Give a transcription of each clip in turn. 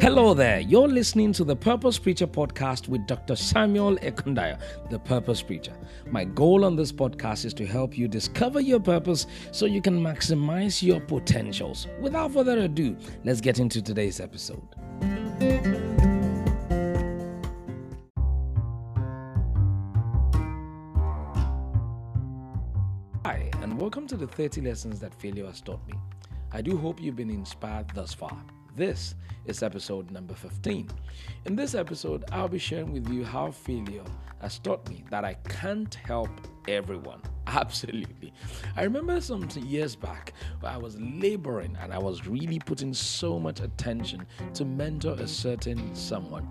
Hello there. You're listening to the Purpose Preacher podcast with Dr. Samuel Ekundayo, the Purpose Preacher. My goal on this podcast is to help you discover your purpose so you can maximize your potentials. Without further ado, let's get into today's episode. Hi, and welcome to the 30 lessons that failure has taught me. I do hope you've been inspired thus far. This is episode number 15. In this episode, I'll be sharing with you how failure has taught me that I can't help everyone. Absolutely. I remember some years back I was laboring and I was really putting so much attention to mentor a certain someone.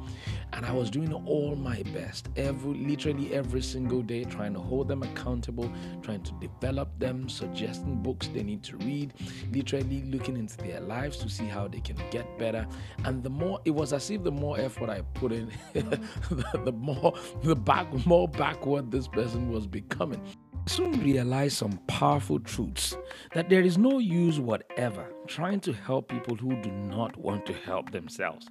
And I was doing all my best, every literally every single day, trying to hold them accountable, trying to develop them, suggesting books they need to read, literally looking into their lives to see how they can get better. And the more it was as if the more effort I put in, the more the back more backward this person was becoming soon realized some powerful truths that there is no use whatever trying to help people who do not want to help themselves.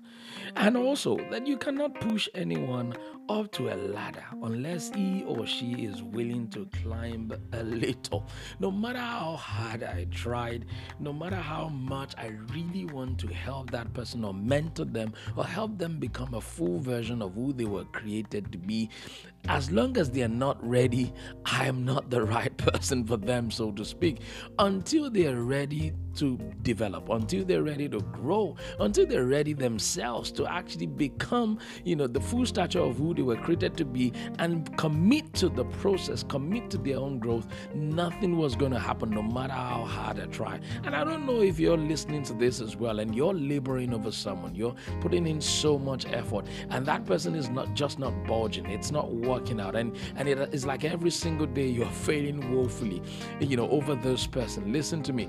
And also that you cannot push anyone up to a ladder unless he or she is willing to climb a little. No matter how hard I tried, no matter how much I really want to help that person or mentor them or help them become a full version of who they were created to be, as long as they are not ready, I am not the right person for them, so to speak, until they are ready to develop, until they're ready to grow, until they're ready themselves to actually become, you know, the full stature of who they were created to be and commit to the process, commit to their own growth. Nothing was going to happen no matter how hard I try. And I don't know if you're listening to this as well and you're laboring over someone, you're putting in so much effort, and that person is not just not bulging, it's not working out. And and it is like every single day you're failing woefully, you know, over this person. Listen to me.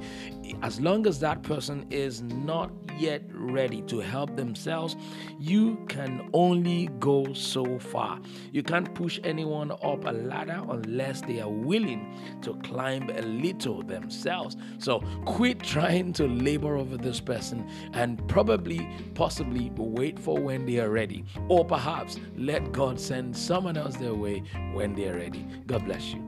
As long as that person is not yet ready to help themselves, you can only go so far. You can't push anyone up a ladder unless they are willing to climb a little themselves. So quit trying to labor over this person and probably, possibly wait for when they are ready. Or perhaps let God send someone else their way when they are ready. God bless you.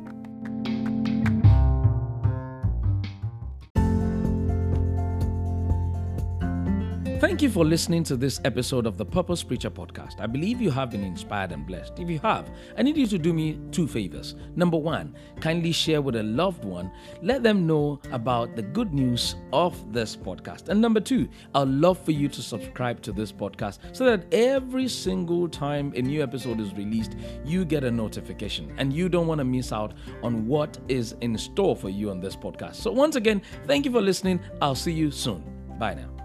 Thank you for listening to this episode of the Purpose Preacher podcast. I believe you have been inspired and blessed. If you have, I need you to do me two favors. Number one, kindly share with a loved one, let them know about the good news of this podcast. And number two, I'd love for you to subscribe to this podcast so that every single time a new episode is released, you get a notification and you don't want to miss out on what is in store for you on this podcast. So, once again, thank you for listening. I'll see you soon. Bye now.